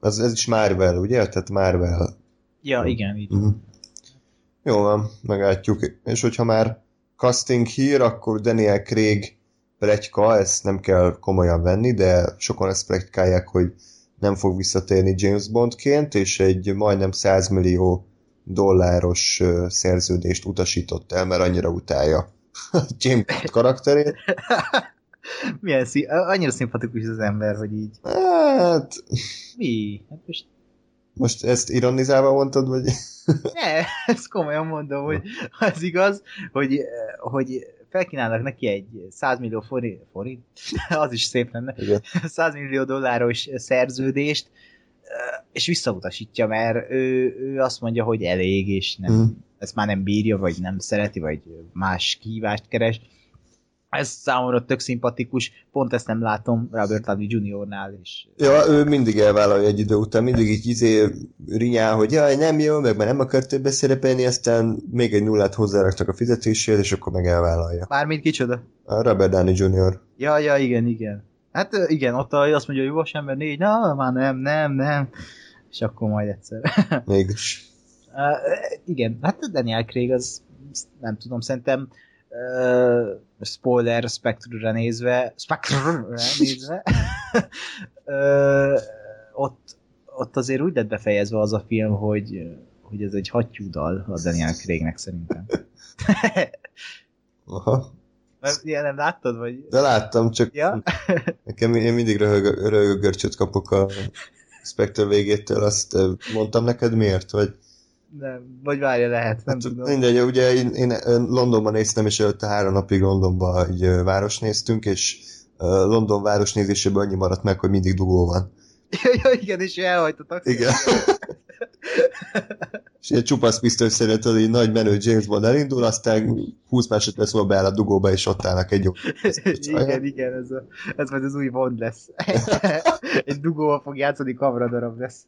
ez, ez is Marvel, ugye? Tehát Marvel. Ja, igen, így. Mhm. Jó van, meglátjuk. És hogyha már casting hír, akkor Daniel Craig pletyka, ezt nem kell komolyan venni, de sokan ezt pletykálják, hogy nem fog visszatérni James Bondként, és egy majdnem 100 millió dolláros szerződést utasított el, mert annyira utálja (laughs) James Bond karakterét. (laughs) Milyen szí- annyira szimpatikus az ember, hogy így. Hát, Mi? Hát most most ezt ironizálva mondtad, vagy? ne, (laughs) ezt komolyan mondom, hogy az igaz, hogy, hogy felkínálnak neki egy 100 millió forint, forint, (laughs) az is szép lenne, Igen. (laughs) 100 millió dolláros szerződést, és visszautasítja, mert ő, ő azt mondja, hogy elég, és nem, Mhm. ezt már nem bírja, vagy nem szereti, vagy más kihívást keres. Ez számomra tök szimpatikus, pont ezt nem látom Robert Downey Jr.-nál is. Ja, ő mindig elvállalja egy idő után, mindig így izé rinyál, hogy jaj, nem jó, meg már nem akar többet szerepelni, aztán még egy nullát hozzáraktak a fizetéséhez, és akkor meg elvállalja. Mármint kicsoda? A Robert Downey Jr. Ja, ja, igen, igen. Hát igen, ott azt mondja, hogy jó ember négy, na, már nem, nem, nem. És akkor majd egyszer. Mégis. (laughs) Uh, igen, hát Daniel Craig az nem tudom, szerintem uh, spoiler Spectre-re nézve Spectre-re nézve uh, ott, ott azért úgy lett befejezve az a film, hogy, hogy ez egy hattyú dal a Daniel Craignek szerintem. Aha. Mert ilyen nem láttad, vagy? De láttam, csak Ja? nekem én mindig röhög, röhögörcsöt kapok a Spectre végétől, azt mondtam neked miért, vagy Nem, vagy várja lehet, nem Hát, tudom. Mindegy, ugye én, én Londonban néztem, és előtte három napig Londonban egy város néztünk, és London városnézéséből annyi maradt meg, hogy mindig dugó van. (laughs) Ja, igen, és elhagyta a taxit. Igen. (laughs) és ilyen csupasz pisztoly szerint az egy nagy menő James Bond elindul, aztán 20 másodperc múlva beáll a dugóba, és ott állnak egy jó. (laughs) igen, igen, ez, a, ez majd az új Bond lesz. Egy dugóval fog játszani, kamradarab lesz.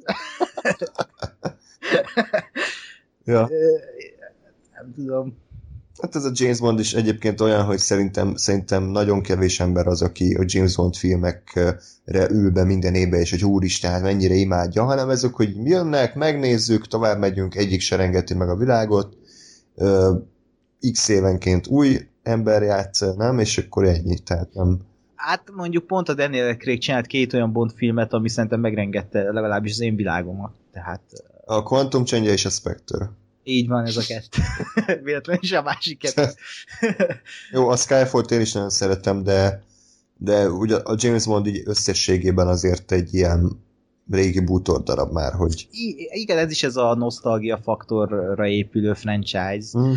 (laughs) Ja. Nem tudom. Hát ez a James Bond is egyébként olyan, hogy szerintem, szerintem nagyon kevés ember az, aki a James Bond filmekre ül be minden évben, és hogy úristen, hát mennyire imádja, hanem ezek, hogy jönnek, megnézzük, tovább megyünk, egyik se rengeti meg a világot, x évenként új ember játsz, nem? És akkor ennyi, tehát nem... Hát mondjuk pont a Daniel Craig csinált két olyan Bond filmet, ami szerintem megrengette legalábbis az én világomat. Tehát A Quantum Change és a Spectre. így van ez a kettő. (laughs) Véletlenül is a másik kettő. (laughs) Jó, a Skyfall-t én is nagyon szeretem, de, de ugye a James Bond így összességében azért egy ilyen régi bútor darab már, hogy... I- igen, ez is ez a nosztalgia faktorra épülő franchise. Hm,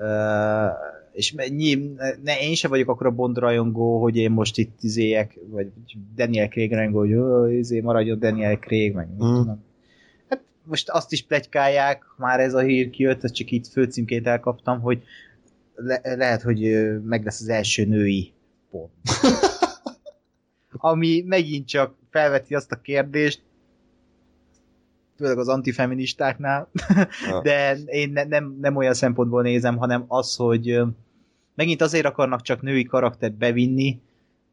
Uh, és me- nyi, ne, én sem vagyok akkor a Bond rajongó, hogy én most itt izéjek, vagy Daniel Craig rajongó, hogy "Ö, izé, maradjon Daniel Craig, meg Mm. tudom. Most azt is plegykálják, már ez a hír kijött, ezt csak itt főcímként elkaptam, hogy le, lehet, hogy meg lesz az első női Bond. (laughs) Ami megint csak felveti azt a kérdést, főleg az antifeministáknál, (laughs) de én ne, nem, nem olyan szempontból nézem, hanem az, hogy megint azért akarnak csak női karaktert bevinni,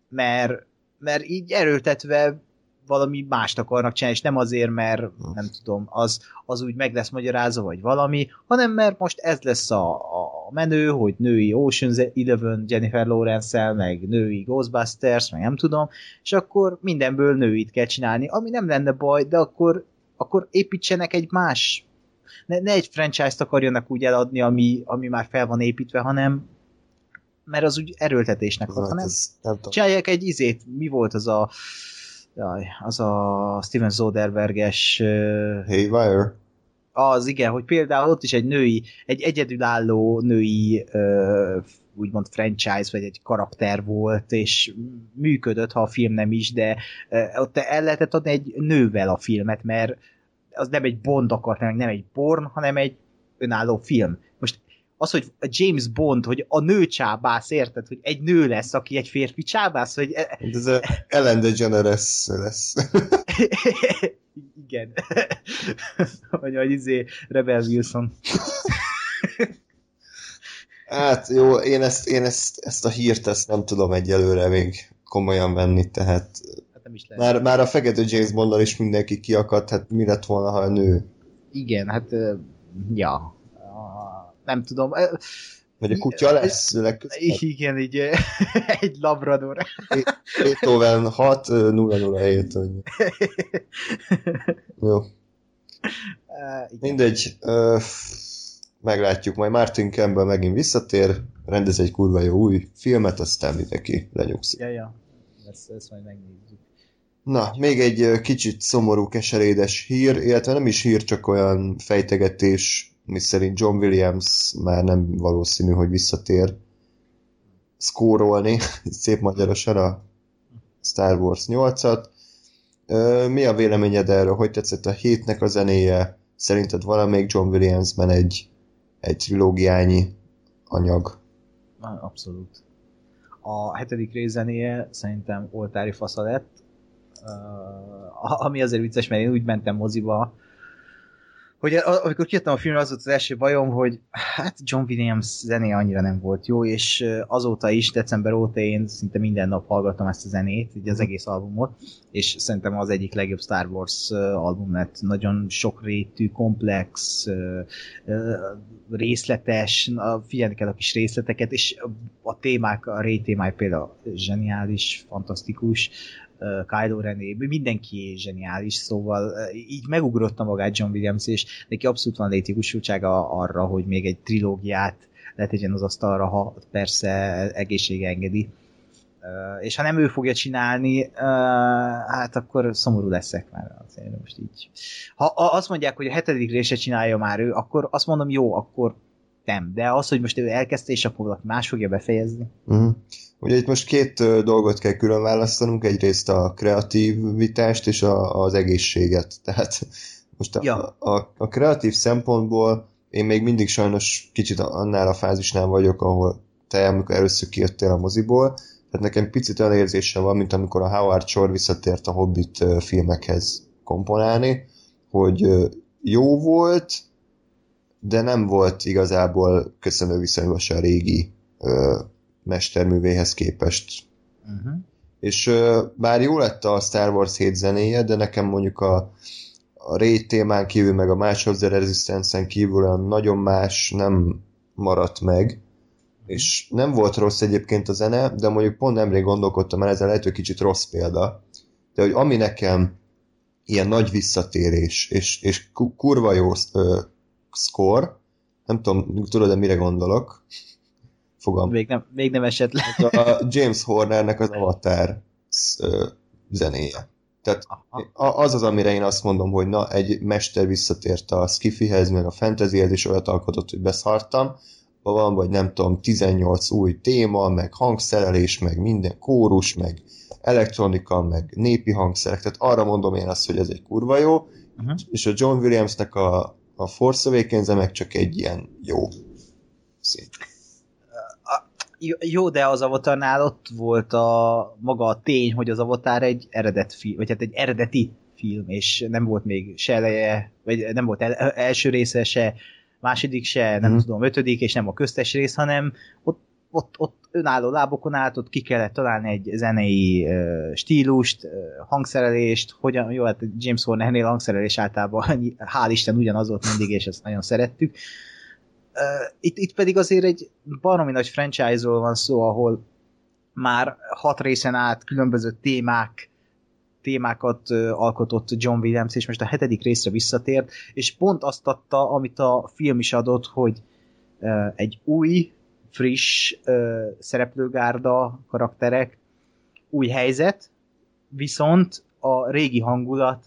mert, mert így erőltetve valami mást akarnak csinálni, és nem azért, mert nem tudom, az, az úgy meg lesz magyarázva, vagy valami, hanem mert most ez lesz a, a menő, hogy női Ocean's Eleven Jennifer Lawrence-el, meg női Ghostbusters, meg nem tudom, és akkor mindenből nőit kell csinálni, ami nem lenne baj, de akkor, akkor építsenek egy más ne, ne egy franchise-t akarjanak úgy eladni, ami, ami már fel van építve, hanem mert az úgy erőltetésnek hat, Hát hanem nem csinálják egy izét, mi volt az a jaj, az a Steven Soderberges ö, Haywire? az igen, hogy például ott is egy női, egy egyedülálló női úgymond franchise, vagy egy karakter volt, és működött, ha a film nem is, de ott el lehetett adni egy nővel a filmet, mert az nem egy Bond akart, nem egy porn, hanem egy önálló film. Az, hogy a James Bond, hogy a nő csábász, érted, hogy egy nő lesz, aki egy férfi csábász, hogy Hát Ez a Ellen DeGeneres lesz. (laughs) igen. (laughs) vagy vagy izé Rebel Wilson. Hát jó, én ezt, én ezt, ezt a hírt ezt nem tudom egyelőre még komolyan venni, tehát Hát nem is lehet. már, már a fekete James Bondal is mindenki kiakadt, hát mi lett volna, ha a nő? Igen, hát ja. Nem tudom. Vagy a kutya lesz legközelebb? Igen, így (laughs) egy labrador. Beethoven 6 007, hogy jó. Ö, igen. Mindegy, ö, meglátjuk, majd Martin Campbell megint visszatér, rendez egy kurva jó új filmet, aztán mindenki lenyugszik. Ja, ja. Ezt, ezt majd megnézzük. Na, még egy kicsit szomorú, keserédes hír, illetve nem is hír, csak olyan fejtegetés, mi szerint John Williams már nem valószínű, hogy visszatér szkórolni, (laughs) szép magyarosan a Star Wars 8-at. Ö, Mi a véleményed erről? Hogy tetszett a hétnek a zenéje? Szerinted valamelyik John Williamsben egy, egy trilógiányi anyag? Abszolút. A hetedik részzenéje szerintem oltári fasza lett, ami azért vicces, mert én úgy mentem moziba, hogy amikor kijöttem a filmre, az volt az első bajom, hogy hát John Williams zenéje annyira nem volt jó, és azóta is, december óta én szinte minden nap hallgattam ezt a zenét, így az egész albumot, és szerintem az egyik legjobb Star Wars album lett. Nagyon sokrétű, komplex, részletes, figyelni kell a kis részleteket, és a témák, a Ray témája például zseniális, fantasztikus, Kylo Ren, mindenki zseniális, szóval így megugrotta magát John Williams, és neki abszolút van létjogosultsága arra, hogy még egy trilógiát letegyen az asztalra, ha persze egészsége engedi. És ha nem ő fogja csinálni, hát akkor szomorú leszek már azért most így. Ha azt mondják, hogy a hetedik része csinálja már ő, akkor azt mondom, jó, akkor nem. De az, hogy most ő elkezdte, és akkor más fogja befejezni. Uh-huh. Ugye itt most két dolgot kell külön választanunk, egyrészt a kreativitást és a, az egészséget. (laughs) Tehát most a, Ja. a, a kreatív szempontból én még mindig sajnos kicsit annál a fázisnál vagyok, ahol te, amikor először kijöttél a moziból, tehát nekem picit olyan érzésem van, mint amikor a Howard Shore visszatért a Hobbit filmekhez komponálni, hogy jó volt, de nem volt igazából köszönő viszonyban se a régi mesterművéhez képest. Uh-huh. És bár jó lett a Star Wars 7 zenéje, de nekem mondjuk a, a Raid témán kívül, meg a March of the Resistance-en kívül olyan nagyon más nem maradt meg. és nem volt rossz egyébként a zene, de mondjuk pont nemrég gondolkodtam el, ezzel lehet, hogy kicsit rossz példa, de hogy ami nekem ilyen nagy visszatérés, és, és kurva jó ö, score, nem tudom, tudod-e mire gondolok? Fogam. Még nem, még nem esett le. A James Hornernek az Avatar zenéje. Tehát az az, amire én azt mondom, hogy na, egy mester visszatért a skifihez, meg a fantasyhez, és olyat alkotott, hogy beszartam, van, vagy nem tudom, 18 új téma, meg hangszerelés, meg minden kórus, meg elektronika, meg népi hangszerek, tehát arra mondom én azt, hogy ez egy kurva jó, uh-huh. és a John Williamsnek a, a Force awakens meg csak egy ilyen jó szín. Jó, de az Avatarnál ott volt a maga a tény, hogy az Avatar egy eredet film, vagy hát egy eredeti film, és nem volt még se eleje, vagy nem volt el, első része, se második, se nem mm. tudom, ötödik, és nem a köztes rész, hanem ott, ott, ott önálló lábokon állt, ott ki kellett találni egy zenei uh, stílust, uh, hangszerelést, hogyan, jó, hát James Hornernél hangszerelés általában hál' Isten ugyanaz volt mindig, és ezt nagyon szerettük. Uh, itt, itt pedig azért egy baromi nagy franchise-ról van szó, ahol már hat részen át különböző témák témákat alkotott John Williams, és most a hetedik részre visszatért, és pont azt adta, amit a film is adott, hogy egy új, friss szereplőgárda karakterek, új helyzet, viszont a régi hangulat,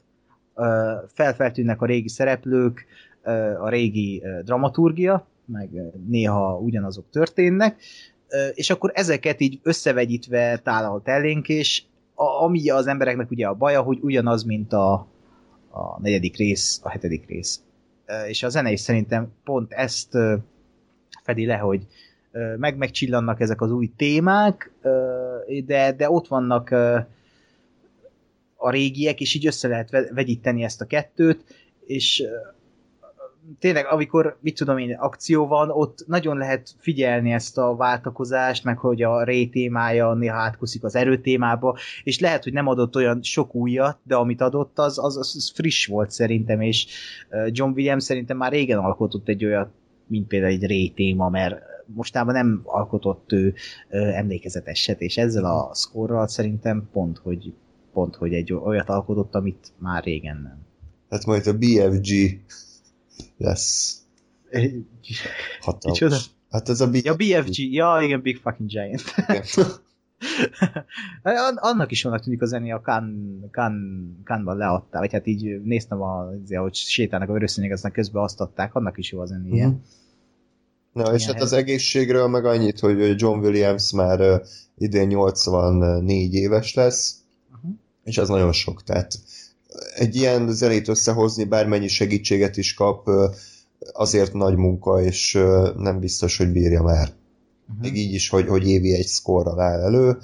felfeltűnnek a régi szereplők, a régi dramaturgia, meg néha ugyanazok történnek, és akkor ezeket így összevegyítve tálalt elénk, és a, ami az embereknek ugye a baja, hogy ugyanaz, mint a, a negyedik rész, a hetedik rész. És a zene is szerintem pont ezt fedi le, hogy meg megcsillannak ezek az új témák, de, de ott vannak a régiek, és így össze lehet vegyíteni ezt a kettőt, és tényleg, amikor, mit tudom én, akció van, ott nagyon lehet figyelni ezt a váltakozást, meg hogy a ré témája néha átkuszik az erő témába, és lehet, hogy nem adott olyan sok újat, de amit adott, az, az, az friss volt szerintem, és John Williams szerintem már régen alkotott egy olyat, mint például egy ré téma, mert mostában nem alkotott ő emlékezeteset, és ezzel a szkorral szerintem pont, hogy pont, hogy egy olyat alkotott, amit már régen nem. Hát majd a BFG lesz. Hatalmas. Hát ez a BFG. Ja, BFG. Ja, igen, Big Fucking Giant. (laughs) Annak is vannak tűnik a zené, a Khan, Khan, Khanban leadták, vagy hát így néztem, a, hogy sétálnak a vörösszények, aztán közben azt adták, annak is jó a zenéje. Uh-huh. Na, és hát az egészségről meg annyit, hogy John Williams már uh, idén 84 éves lesz, uh-huh. és az nagyon sok, tehát egy ilyen zenét összehozni, bármennyi segítséget is kap, azért nagy munka, és nem biztos, hogy bírja már. Uh-huh. Még így is, hogy, hogy évi egy szkorral áll elő.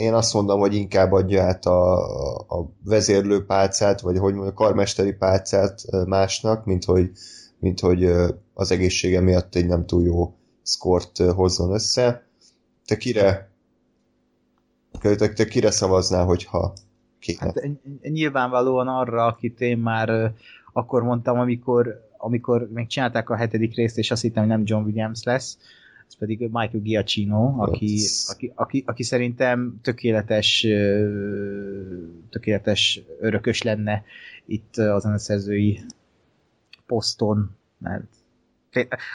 Én azt mondom, hogy inkább adja át a, a vezérlő pálcát, vagy hogy mondjam, a karmesteri pálcát másnak, mint hogy, mint hogy az egészsége miatt egy nem túl jó szkort hozzon össze. Te kire, te, te kire szavaznál, hogyha kéne. Hát, nyilvánvalóan arra, akit én már akkor mondtam, amikor, amikor még csinálták a hetedik részt, és azt hittem, hogy nem John Williams lesz, ez pedig Michael Giacchino, aki, aki, aki, aki szerintem tökéletes tökéletes örökös lenne itt a zeneszerzői poszton, mert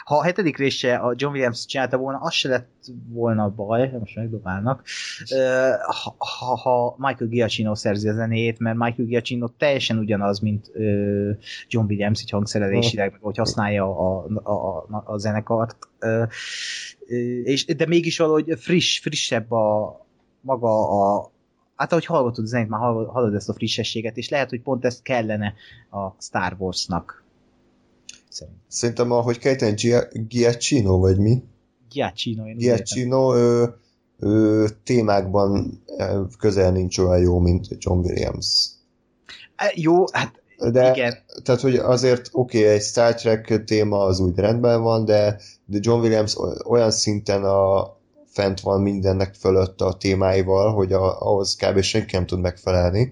ha a hetedik része a John Williams csinálta volna, az se lett volna baj, most megdobálnak, ha, ha, ha Michael Giacchino szerzi a zenét, mert Michael Giacchino teljesen ugyanaz, mint John Williams, így hangszerelésileg, meg hogy használja a, a, a, a zenekart. És, de mégis valahogy friss, frissebb a maga a, hát ahogy hallgatod a zenét, már hallod ezt a frissességet, és lehet, hogy pont ezt kellene a Star Warsnak Szerintem, Szerintem ahogy kejteni, Giacchino, vagy mi? Giacchino, én Giacchino ő, ő, témákban közel nincs olyan jó, mint John Williams. E, jó, hát de, igen. Tehát, hogy azért oké, okay, egy Star Trek téma az úgy rendben van, de, de John Williams olyan szinten a fent van mindennek fölött a témáival, hogy a, ahhoz kb. senki nem tud megfelelni.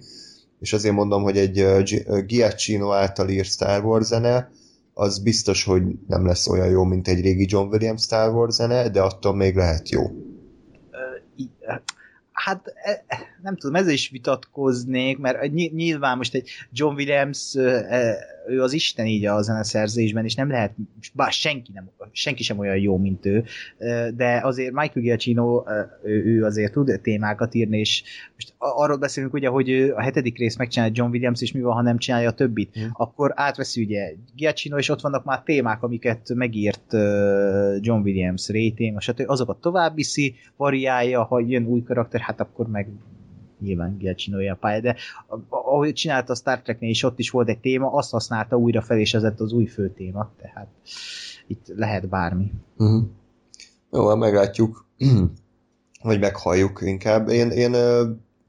És azért mondom, hogy egy uh, Giacchino által írt Star Wars zene, az biztos, hogy nem lesz olyan jó, mint egy régi John Williams Star Wars zene, de attól még lehet jó. Hát e, nem tudom, ezzel is vitatkoznék, mert nyilván most egy John Williams, e, ő az isten így a zeneszerzésben, és nem lehet, bár senki, nem, senki sem olyan jó, mint ő, de azért Michael Giacchino, ő, azért tud témákat írni, és most arról beszélünk ugye, hogy a hetedik rész megcsinálja John Williams, és mi van, ha nem csinálja a többit, hmm. akkor átveszi ugye Giacchino, és ott vannak már témák, amiket megírt John Williams, Ray téma, stb. azokat tovább viszi, variálja, ha jön új karakter, hát akkor meg nyilván Giacchino a pálya, de ahogy csinálta a Star Treknél is, ott is volt egy téma, azt használta újra fel, és ez az új fő téma, tehát itt lehet bármi. Uh-huh. Jó, hát meglátjuk, (clears throat) vagy meghalljuk inkább. Én, én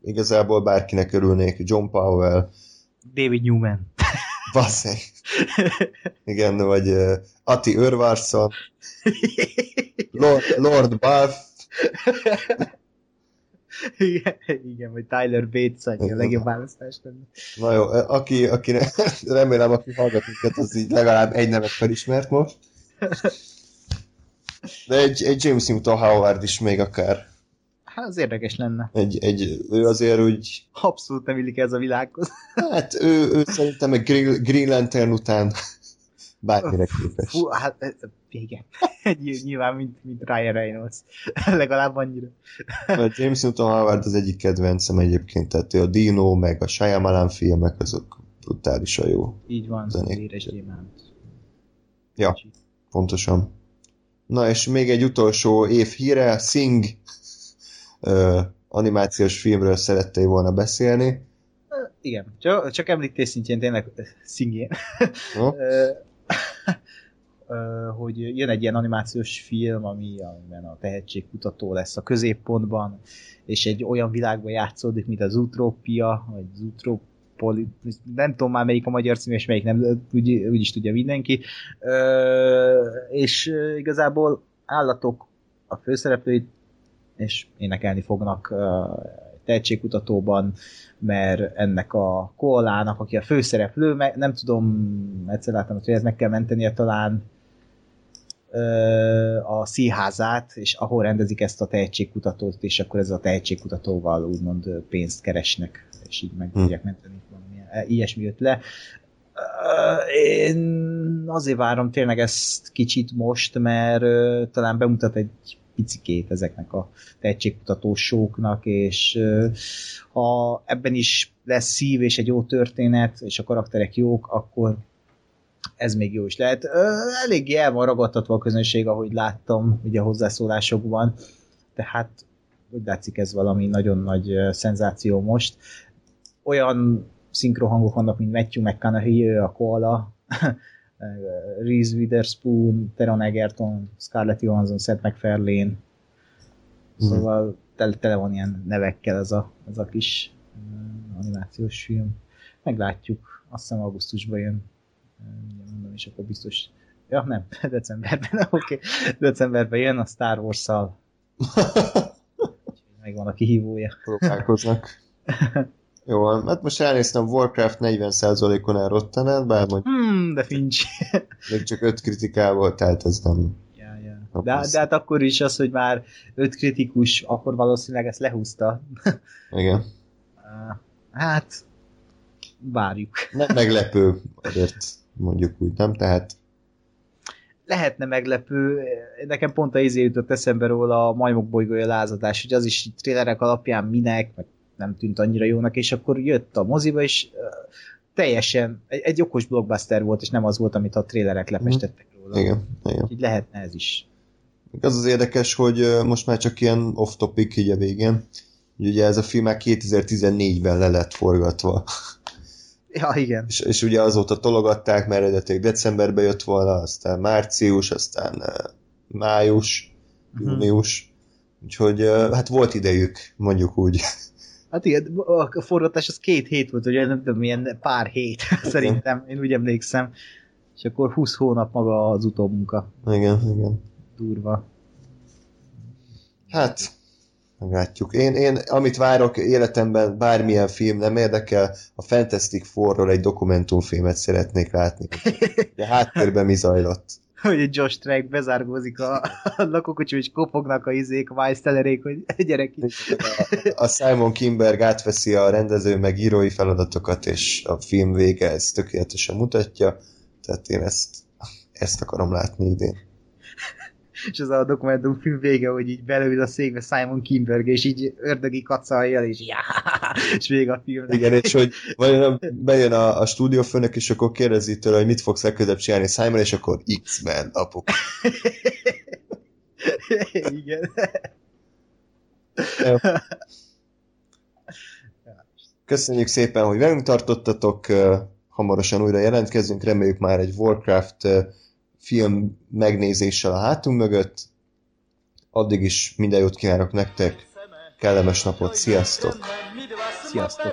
igazából bárkinek örülnék, John Powell, David Newman. Basszeg. Igen, vagy uh, Ati Örvarsson, (laughs) Lord, Lord Balf, (laughs) igen, igen, vagy Tyler Bates a legjobb választás lenne. Na jó, aki, aki (laughs) remélem, aki hallgat minket, az így legalább egy nevet felismert most. De egy, egy James Newton Howard is még akár. Hát az érdekes lenne. Egy, egy, ő azért úgy... Abszolút nem illik ez a világhoz. Hát ő, ő szerintem egy Green, Green Lantern után bármire képes. Fú, hát igen. (laughs) Nyilván, mint, mint Ryan Reynolds. (laughs) Legalább annyira. Mert James Newton Howard az egyik kedvencem egyébként, tehát a Dino, meg a Shyamalan filmek, azok brutálisan jó. Így van, zenék. Ja, pontosan. Na és még egy utolsó év híre, Sing uh, animációs filmről szerettél volna beszélni. Igen, csak, csak említés szintjén tényleg Singén. Hogy jön egy ilyen animációs film, ami, amiben a tehetségkutató lesz a középpontban, és egy olyan világban játszódik, mint az Utrópia, vagy az Utrópoli, nem tudom már melyik a magyar cím, és melyik nem, úgy, úgy tudja mindenki. És igazából állatok a főszereplőit, és énekelni fognak tehetségkutatóban, mert ennek a koalának, aki a főszereplő, nem tudom, egyszer láttam, hogy ezt meg kell mentenie talán a színházát, és ahol rendezik ezt a tehetségkutatót, és akkor ez a tehetségkutatóval úgymond pénzt keresnek, és így meg tudják hmm. menteni valamilyen. Ilyesmi jött le. Én azért várom tényleg ezt kicsit most, mert talán bemutat egy picikét ezeknek a tehetségkutatósoknak, és ha ebben is lesz szív és egy jó történet, és a karakterek jók, akkor ez még jó is lehet. Eléggé el van ragadtatva a közönség, ahogy láttam ugye a hozzászólásokban, tehát úgy látszik ez valami nagyon nagy szenzáció most. Olyan szinkrohangok vannak, mint Matthew McConaughey, a Koala, (laughs) Reese Witherspoon, Teron Egerton, Scarlett Johansson, Seth MacFarlane. Szóval tele, tele van ilyen nevekkel ez a, ez a kis animációs film. Meglátjuk, azt hiszem augusztusban jön mondom, és akkor biztos, ja nem, (laughs) decemberben, (laughs) oké, okay. decemberben jön a Star Wars-szal. (laughs) Megvan a kihívója. Próbálkoznak. Jó, hát most elnéztem, Warcraft 40%-on elrottanál, bár mondjuk... Hmm, de fincs. (laughs) még csak 5 kritikával, tehát ez nem... Ja, ja. De, de hát akkor is az, hogy már 5 kritikus, akkor valószínűleg ezt lehúzta. (laughs) Igen. Hát, várjuk. (laughs) Nem meglepő, azért mondjuk úgy, nem? Tehát lehetne meglepő, nekem pont a izé jutott eszembe róla a majmok bolygója lázadás, hogy az is trélerek alapján minek, meg nem tűnt annyira jónak, és akkor jött a moziba, és teljesen egy, egy okos blockbuster volt, és nem az volt, amit a trélerek mhm. lepestettek róla. Igen, igen. Így lehetne ez is. Az az érdekes, hogy most már csak ilyen off-topic így a végén, ugye ez a film már 2014-ben le lett forgatva. Ja, igen. És, és ugye azóta tologatták, mert eredetileg decemberbe jött volna, aztán március, aztán május, uh-huh. június. Úgyhogy uh, hát volt idejük, mondjuk úgy. Hát igen, a forgatás az két hét volt, ugye nem tudom, milyen pár hét, (laughs) szerintem, én úgy emlékszem. És akkor 20 hónap maga az utómunka. Igen, igen. Durva. Hát, Meglátjuk. Én, én, amit várok életemben, bármilyen film nem érdekel, a Fantastic Four-ról egy dokumentumfilmet szeretnék látni. (laughs) De háttérben mi zajlott. Hogy Josh Trank bezárgózik a, a lakókocsi, és kopognak a izék, a Weiss hogy (laughs) gyerek A, a Simon Kimberg átveszi a rendező meg írói feladatokat, és a film vége ezt tökéletesen mutatja. Tehát én ezt, ezt akarom látni idén és az a dokumentumfilm vége, hogy így belül a székbe Simon Kimberg, és így ördögi kacaljal, és já, és vége a film. Igen, és hogy vagy bejön a, a stúdiófőnök, és akkor kérdezi tőle, hogy mit fogsz legközelebb csinálni Simon, és akkor X-Men, apuk. (laughs) Igen. Köszönjük szépen, hogy velünk tartottatok, hamarosan újra jelentkezünk, reméljük már egy Warcraft film megnézéssel a hátunk mögött. Addig is minden jót kívánok nektek, kellemes napot, sziasztok! Sziasztok!